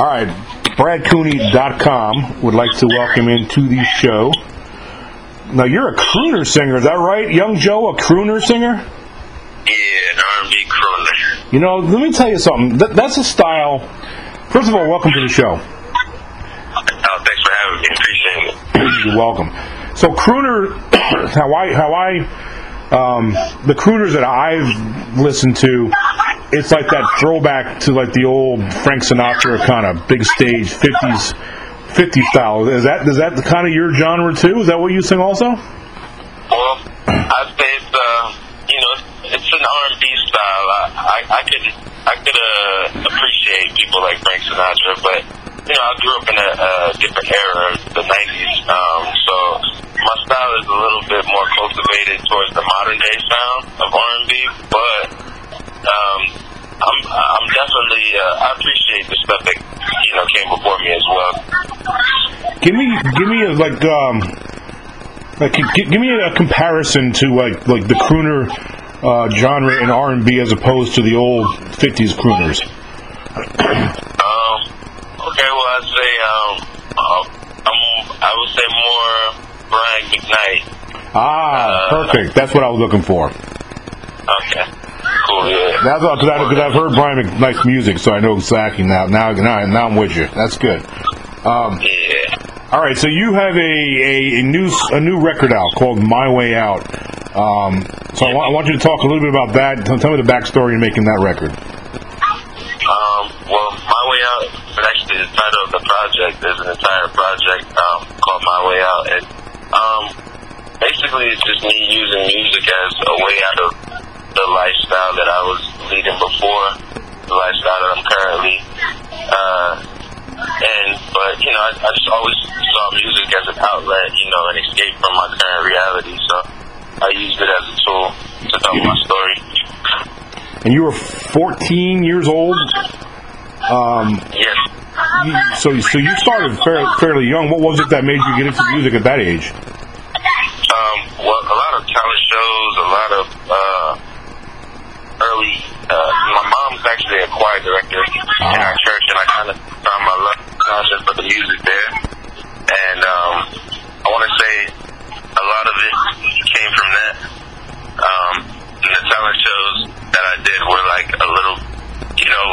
All right, BradCooney.com would like to welcome into the show. Now you're a crooner singer, is that right, young Joe? A crooner singer? Yeah, an R&B crooner. You know, let me tell you something. That, that's a style. First of all, welcome to the show. Oh, thanks for having me. Appreciate it. You're welcome. So crooner, how I how I um, the crooners that I've listened to, it's like that throwback to like the old Frank Sinatra kind of big stage fifties 50 style. Is that is that the kind of your genre too? Is that what you sing also? Well, I'd say it's uh, you know, it's an R&B style. I I, I could I could uh, appreciate people like Frank Sinatra, but you know, I grew up in a, a different era, the '90s. Um, so my style is a little bit more cultivated towards the modern day sound of R&B, but um, I'm I'm definitely uh, I appreciate the stuff that you know came before me as well. Give me give me a, like um like gi- give me a comparison to like like the crooner uh, genre in R and B as opposed to the old '50s crooners. Um, okay, well, I'd say, um, uh, I would say more Brian McKnight. Ah, perfect. That's what I was looking for. Okay, cool, yeah. That's because I, 'cause I've heard Brian McKnight's music, so I know exactly now. Now, now, now I'm with you. That's good. Um, Yeah. all right, so you have a, a, a new a new record out called My Way Out. Um, so I want, I want you to talk a little bit about that. Tell, tell me the backstory in making that record. Um, well, My Way Out is actually the title of the project. There's an entire project um, called My Way Out, and um, basically it's just me using music as a way out of the lifestyle that I was leading before, the lifestyle that I'm currently. Uh, and but you know, I, I just always saw music as an outlet, you know, an escape from my current reality. So I used it as a tool to tell my story. And you were 14 years old. Um, Yes. you- so, so you started fairly, fairly young. What was it that made you get into music at that age? Um, well, a lot of talent shows, a lot of uh, early. Uh, my mom's actually a choir director in our church, and I kind of found my love passion for the music there. And um, I want to say a lot of it came from that. Um, the talent shows that I did were like a little, you know,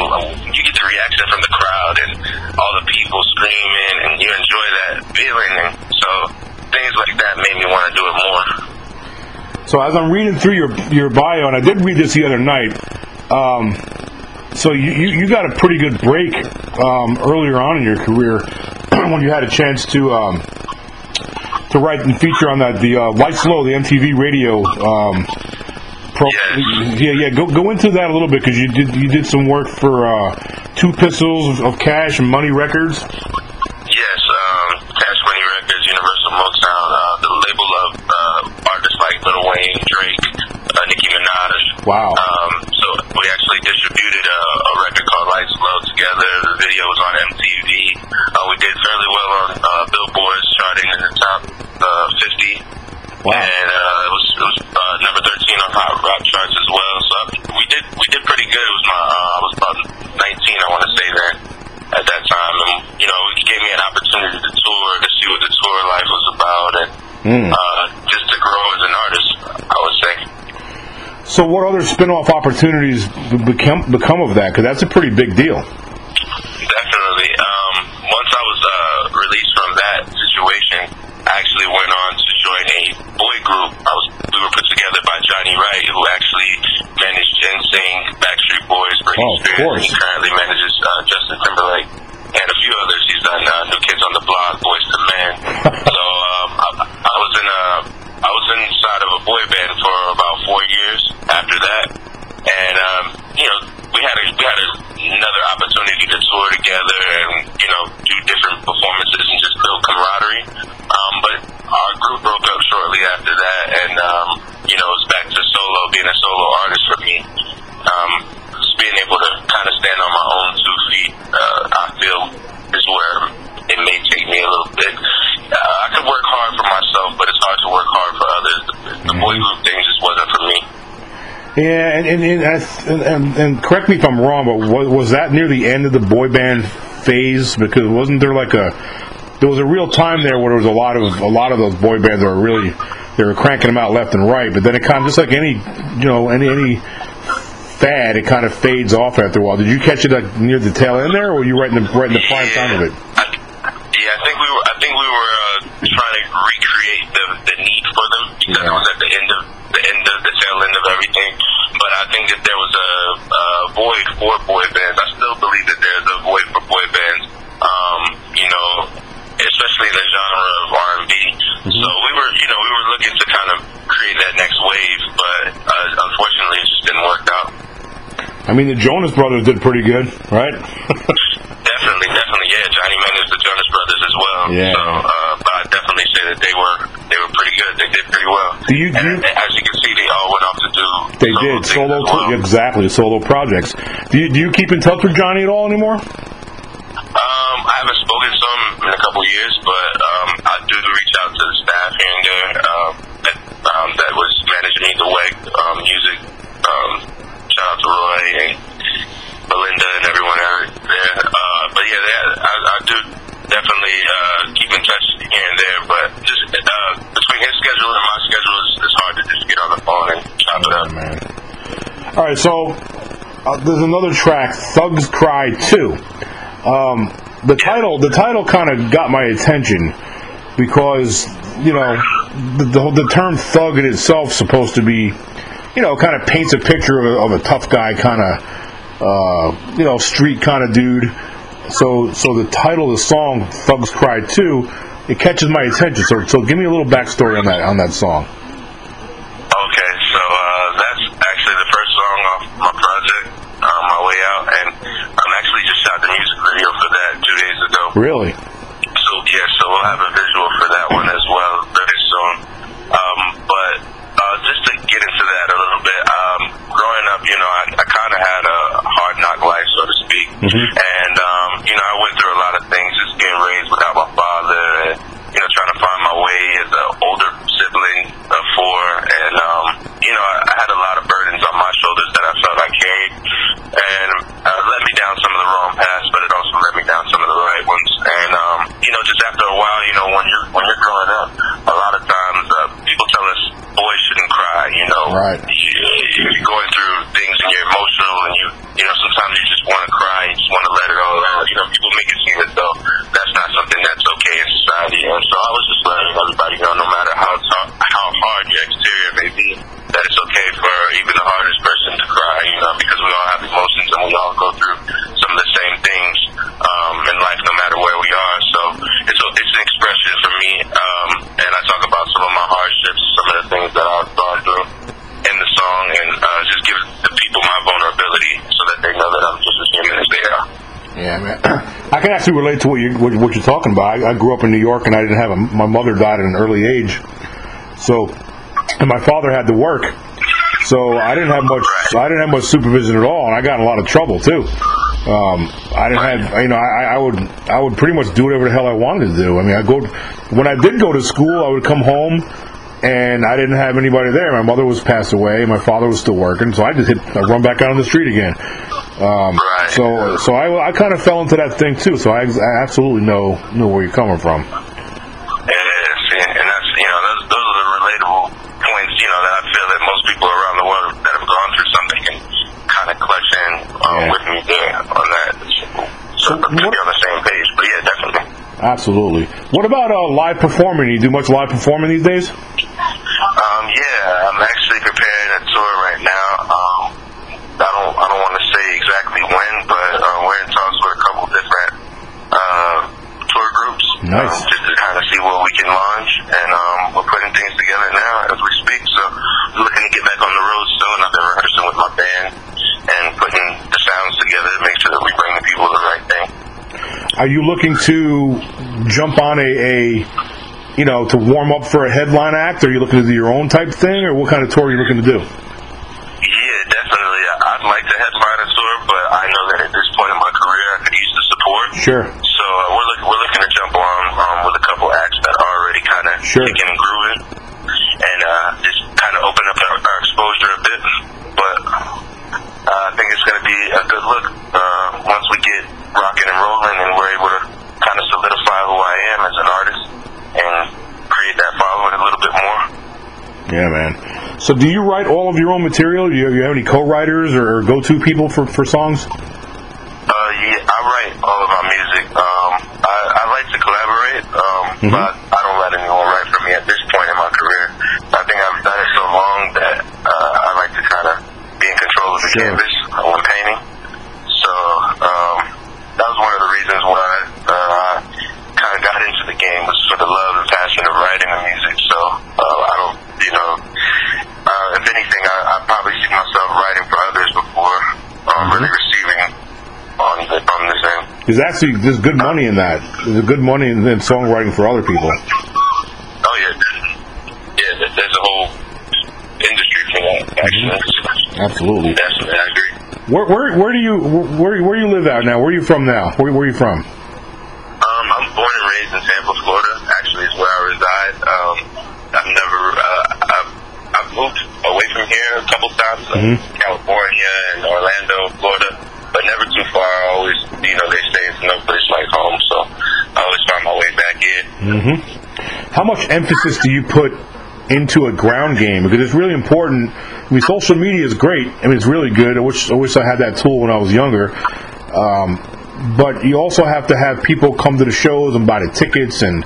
you get the reaction from the crowd and all the people screaming, and you enjoy that feeling. And so things like that made me want to do it more. So as I'm reading through your your bio, and I did read this the other night. Um, so you, you, you got a pretty good break um, earlier on in your career when you had a chance to um, to write and feature on that the uh, Lights Low, the MTV radio. Um, pro- Yes. Yeah, yeah. Go go into that a little bit because you did you did some work for uh, Two Pistols of Cash and Money Records. Yes, um, Cash Money Records, Universal Motown, uh, the label of uh, artists like Lil Wayne, Drake, uh, Nicki Minaj. Wow. Um, so we actually distributed a, a record called Lights Low together. The video was on MTV. Uh, we did fairly well on uh, Billboard's charting in the top uh, 50. Wow. And uh, it was, it was uh, number 13 on Hot Rock charts as well. So I, we did we did pretty good. It was my uh, I was about 19, I want to say then at that time, and you know it gave me an opportunity to tour to see what the tour life was about, and Mm. uh, just to grow as an artist. I would say. So what other spin-off opportunities become become of that? Because that's a pretty big deal. Definitely. Um, once I was uh, released from that situation, I actually went on to join a boy group. I was we were put together by Johnny Wright, who actually managed NSYNC, Backstreet Boys, Britney Oh, Spears. course. He currently manages uh, Justin Timberlake and a few others. He's done uh, New Kids on the Block, Boyz II Men. so um, I, I was in a I was inside of a boy band for about four years after that, and um, you know we had a, we had a, another opportunity to tour together and you know do different performances and just build camaraderie. Um, but our group broke up shortly after that, and um, you know it's back to solo, being a solo artist for me. Um, just being able to kind of stand on my own two feet, uh, I feel is where it may take me a little bit. Uh, I could work hard for myself, but it's hard to work hard for others. The, the boy group thing just wasn't for me. Yeah, and and, and, and, and, and correct me if I'm wrong, but was, was that near the end of the boy band phase? Because wasn't there like a there was a real time there where there was a lot of a lot of those boy bands that were really they were cranking them out left and right, but then it kind of just like any you know any any fad, it kind of fades off after a while. Did you catch it like near the tail end there, or were you right in the right in the prime time of it? I, yeah, I think we were. I think we were uh, trying to recreate the the need for them because Yeah. it was at the end of the end of the tail end of everything. But I think that there was a, a void for boy bands. I still believe that there's a void for boy bands. Um, you know, especially the genre of R and B. So we were, you know, we were looking to kind of create that next wave, but uh, unfortunately, it just didn't work out. I mean, the Jonas Brothers did pretty good, right? Definitely, definitely, yeah. Johnny Mathis, the Jonas Brothers as well. Yeah. So, uh, but I definitely say that they were they were pretty good. They did pretty well. Do you- do And you- as you can see, they all went off to do. they solo did things solo well. exactly solo projects. Do you do you keep in touch with Johnny at all anymore? Um, I haven't spoken to him in a couple years, but um, I do reach out to the staff here and there um, that, um, that was managing me the WEG um, music. Um, shout out to Roy and Belinda and everyone out there. Uh, but yeah, they, I, I do definitely uh, keep in touch here and there, but just uh, between his schedule and my schedule, it's, it's hard to just get on the phone and chop it up. Oh, man. All right, so uh, there's another track, "Thugs Cry 2." Um, the title, the title, kind of got my attention because you know the, the, the term "thug" in itself supposed to be, you know, kind of paints a picture of a, of a tough guy, kind of, uh, you know, street kind of dude. So, so the title of the song "Thugs Cry 2" it catches my attention. So, so give me a little backstory on that on that song. Okay, so uh, that's actually the first song off my project, uh, My Way Out, and I'm actually just shot the music video for that two days ago. Really? So yeah, so we'll have a visual for that one as well very soon. Um, but uh, just to get into that a little bit, um, growing up, you know, I, I kind of had a hard knock life, so to speak, and um, you know, I went through a lot of things, just getting raised without my father, and you know, trying to find my way as an older sibling of four, and um, you know, I, I had a lot of burdens on my shoulders that I felt I carried, and uh, led me down some of the wrong paths, but it also led me down some of the right ones. And um, you know, just after a while, you know, when you're when you're growing up, a lot of times uh, people tell us boys shouldn't cry. You know, Right. You, you're going through things and you're emotional, and you you know sometimes you just want to cry, you just want to let it all out. You know, people make it seem as though that's not something that's okay in society. And so I was just letting everybody know, no matter how tou- how hard your exterior may be, that it's okay for even the hardest person to cry. You know, because we all have emotions and we all go through some of the same things um, in life, no matter where we are. So it's a, it's an expression for me, um, and I talk about some of my hardships, some of the things that I've gone through in the song, and uh, just give the people my vulnerability so that they know that I'm just as human as they are. Yeah, man. I can actually relate to what you what, what you're talking about. I, I grew up in New York, and I didn't have a. My mother died at an early age, so and my father had to work, so I didn't have much. I didn't have much supervision at all, and I got in a lot of trouble too. Um, I didn't have, you know, I, I would, I would pretty much do whatever the hell I wanted to do. I mean, I go when I did go to school, I would come home, and I didn't have anybody there. My mother was passed away, my father was still working, so I just hit, I run back out on the street again. Um, Right. so, so I, I kind of fell into that thing too. So I, I absolutely know know where you're coming from. Yes, and, and that's you know those those are the relatable points you know that I feel that most people around the world that have gone through something can kind of clutch in um, Yeah. with me there on that. So, be what- on the same page, but yeah, definitely. Absolutely. What about uh, live performing? Do You do much live performing these days? Um, yeah, I'm actually preparing a tour right now. Um, I don't I don't want to say exactly when, but uh, we're in talks with a couple different uh, tour groups. Nice. Um, just to kind of can launch, and um, we're putting things together now as we speak. So I'm looking to get back on the road soon. I've been rehearsing with my band and putting the sounds together to make sure that we bring the people the right thing. Are you looking to jump on a, a you know, to warm up for a headline act? Or are you looking to do your own type thing, or what kind of tour are you looking to do? Yeah, definitely. I- I'd like to headline a tour, but I know that at this point in my career, I could use the support. Sure. So uh, we're look, we're looking to jump on um, with a couple acts that are already kind of Sure. kicking and grooving, and uh, just kind of open up our, our exposure a bit. But uh, I think it's going to be a good look uh, once we get rocking and rolling, and we're able to kind of solidify who I am as an artist and create that following a little bit more. Yeah, man. So, do you write all of your own material? Do you, you have any co-writers or go-to people for, for songs? Uh, yeah, I write all of my music. Um, I, I like to collaborate, um, Mhm. but I don't let anyone write for me at this point in my career. I think I've done it so long that uh, I like to kind of be in control of the Sure. Canvas when painting. So um, that was one of the reasons why uh, I kind of got into the game was for the love and passion of writing the music. So uh, I don't, you know, uh, if anything, I, I probably see myself writing for others before um, really receiving on the on this end. There's actually there's good money in that. There's good money in, in songwriting for other people. Oh yeah, there's- yeah. There's a whole industry for that. Actually, Absolutely. I agree. Where, where, where do you where, where you live out now? Where are you from now? Where, where are you from? Um, I'm born and raised in Tampa, Florida. Actually, is where I reside. Um, I've never, uh, I've, I've moved away from here a couple times, Mhm. California and Orlando, Florida, but never too far. I always, you know, they say it's no place like home, so I always find my way back here. hmm How much emphasis do you put into a ground game? Because it's really important. I mean, social media is great. I mean, it's really good. I wish I wish I had that tool when I was younger. Um, but you also have to have people come to the shows and buy the tickets and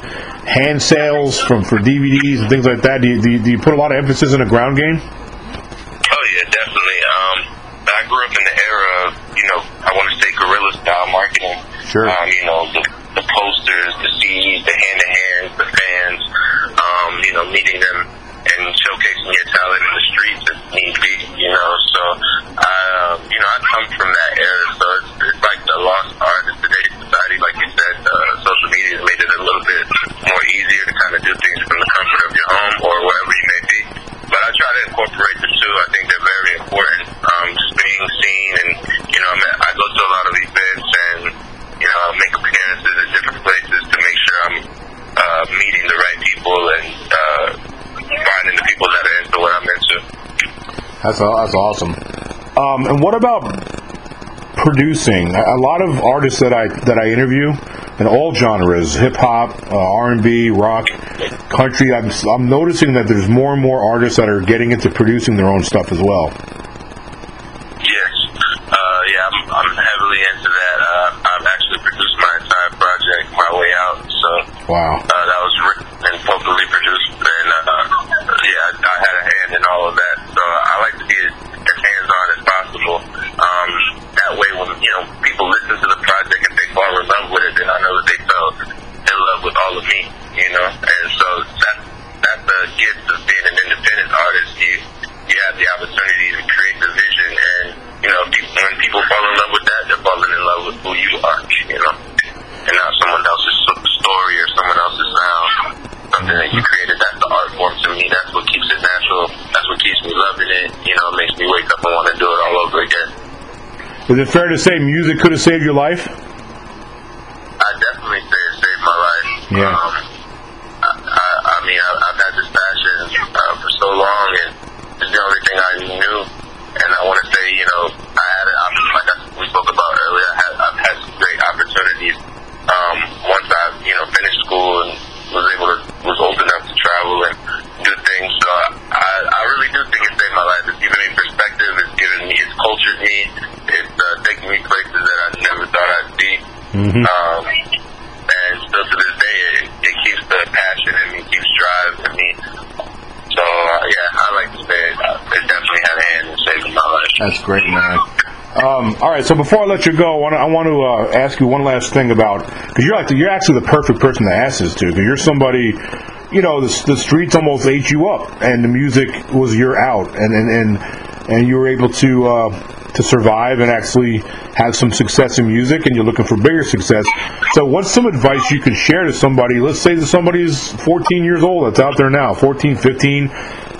hand sales from for DVDs and things like that. Do you, do you, do you put a lot of emphasis in a ground game? Oh yeah, definitely. Um, I grew up in the era of, you know, I want to say guerrilla style marketing. Sure. Um, you know, the, the posters, the CDs, the hand to hands, the fans. Um, you know, meeting them showcasing in the streets if need be. You know, so uh, you know, I come from that era, so it's, it's like the lost art in today's society. Like you said, uh, social media has made it a little bit more easier to kind of do things from the comfort of your home or wherever you may be. But I try to incorporate the two. I think they're very important. Um, just being seen, and you know, I'm at, I go to a lot of events and you know, I make appearances at different places to make sure I'm uh, meeting the right people and uh, finding the people that are into what I'm into. That's that's awesome. Um, and what about producing? A lot of artists that I that I interview in all genres, hip hop, uh, R and B, rock, country. I'm I'm noticing that there's more and more artists that are getting into producing their own stuff as well. Yes, uh, yeah, I'm, I'm heavily into that. Uh, I've actually produced my entire project, My Way Out. So Wow. uh, that was written and vocally produced, and uh, yeah, I, I had a hand in all of that. So I like to be as hands-on as possible. Um, that way, when you know people listen to the project and they fall in love with it, then I know that they fell in love with all of me. You know, and so that's that's the gift of being an independent artist. You you have the opportunity to create the vision, and you know, people, when people fall in love with that, they're falling in love with who you are. You know, and not someone else's s- story or someone else's sound. Something that you created. That's the art form to me. That's what keeps it natural. That's what keeps me loving it. You know, it makes me wake up and want to do it all over again. Is it fair to say music could have saved your life? I definitely say it saved my life. Yeah. Um, I, I, I mean, I, I've had this passion uh, for so long, and it's the only thing I knew. And I want to say, you know, I had, I'm, like I, we spoke about earlier, I had, I've had some great opportunities. Um, once I, you know, finished school and was able to, was old enough to travel and do things. So I, I really do think it saved my life. It's given me perspective. It's given me, it's cultured me. It's uh, taken me places that I never thought I'd be. Mm-hmm. Um, and still to this day, it, it keeps the passion in me, keeps drive in me. So, uh, yeah, I like to say it, uh, it definitely had a hand in saving my life. That's great, man. Um, all right, so before I let you go, I want to, uh, ask you one last thing about because you're like the, you're actually the perfect person to ask this to because you're somebody, you know, the, the streets almost ate you up, and the music was your out, and and and, and you were able to uh, to survive and actually have some success in music, and you're looking for bigger success. So, what's some advice you could share to somebody? Let's say that somebody's 14 years old that's out there now, 14, 15.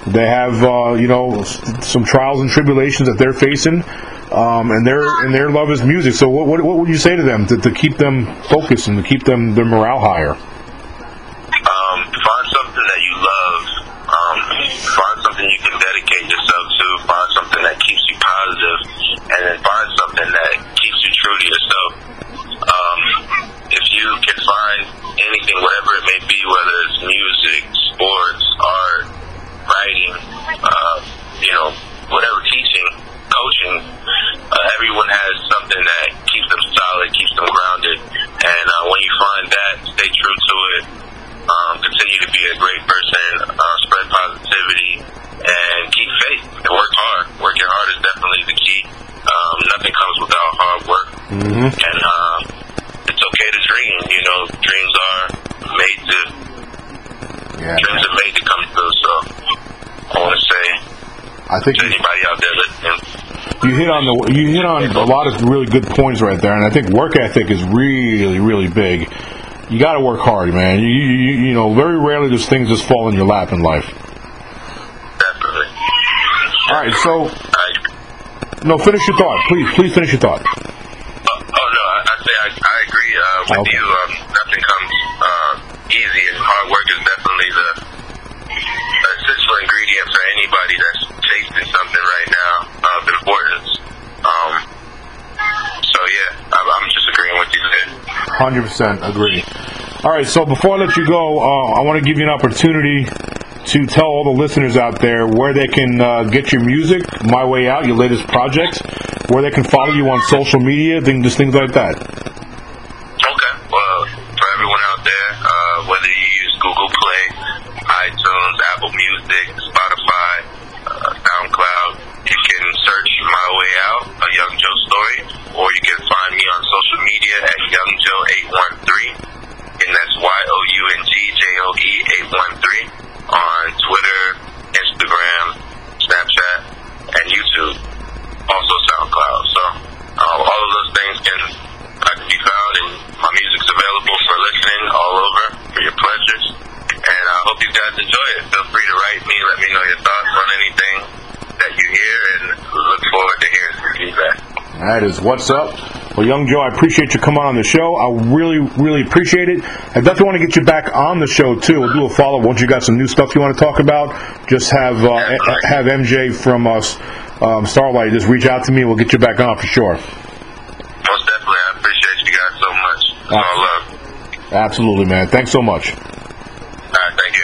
They have, uh, you know, some trials and tribulations that they're facing, um, and their and their love is music. So, what, what, what would you say to them to, to keep them focused and to keep them their morale higher? Um, find something that you love. Um, find something you can dedicate yourself to. Find something that keeps you positive, and then find something that keeps you true to yourself. you know, whatever teaching, coaching, uh, everyone has something that keeps them solid, keeps them grounded. And uh, when you find that, stay true to it. Um, continue to be a great person, uh, spread positivity, and keep faith and work hard. Working hard is definitely the key. Um, nothing comes without hard work. Mm-hmm. And uh, it's okay to dream. You know, dreams are made to Yeah. dreams are made to come true. So I want to say I think anybody out there listening, you hit on the you hit on a lot of really good points right there, and I think work ethic is really really big. You got to work hard, man. You, you you you know very rarely does things just fall in your lap in life. definitely. All right, so no, finish your thought, please. Please finish your thought. oh, oh no, I, I say I, I agree uh, with Okay. you. Um, nothing comes uh, easy, and hard work is definitely the essential ingredient for anybody that's chasing something right now of importance. Um, so yeah, I'm, I'm just agreeing with you there. Hundred percent agree. All right, so before I let you go, uh, I want to give you an opportunity to tell all the listeners out there where they can uh, get your music, My Way Out, your latest projects, where they can follow you on social media, things, just things like that. Okay. Well, for everyone out there, uh, whether you use Google Play, iTunes, Apple Music, Spotify, uh, SoundCloud, you can search My Way Out, a Young Joe story, or you can find me on social media at Young Joe 813, and that's Y O U N G J O E 813 on Twitter, Instagram, Snapchat, and YouTube also SoundCloud. So um, all of those things can I can be found, and my music's available for listening all over for your pleasures. And I hope you guys enjoy it. Feel free to write me, let me know your thoughts on anything that you hear, and some. That is what's up. Well, Young Joe, I appreciate you coming on the show. I really, really appreciate it. I definitely want to get you back on the show too. We'll do a follow up once you got some new stuff you want to talk about. Just have uh, have MJ from us, um, Starlight, just reach out to me. We'll get you back on for sure. Most definitely, I appreciate you guys so much. All love. Absolutely, man. Thanks so much.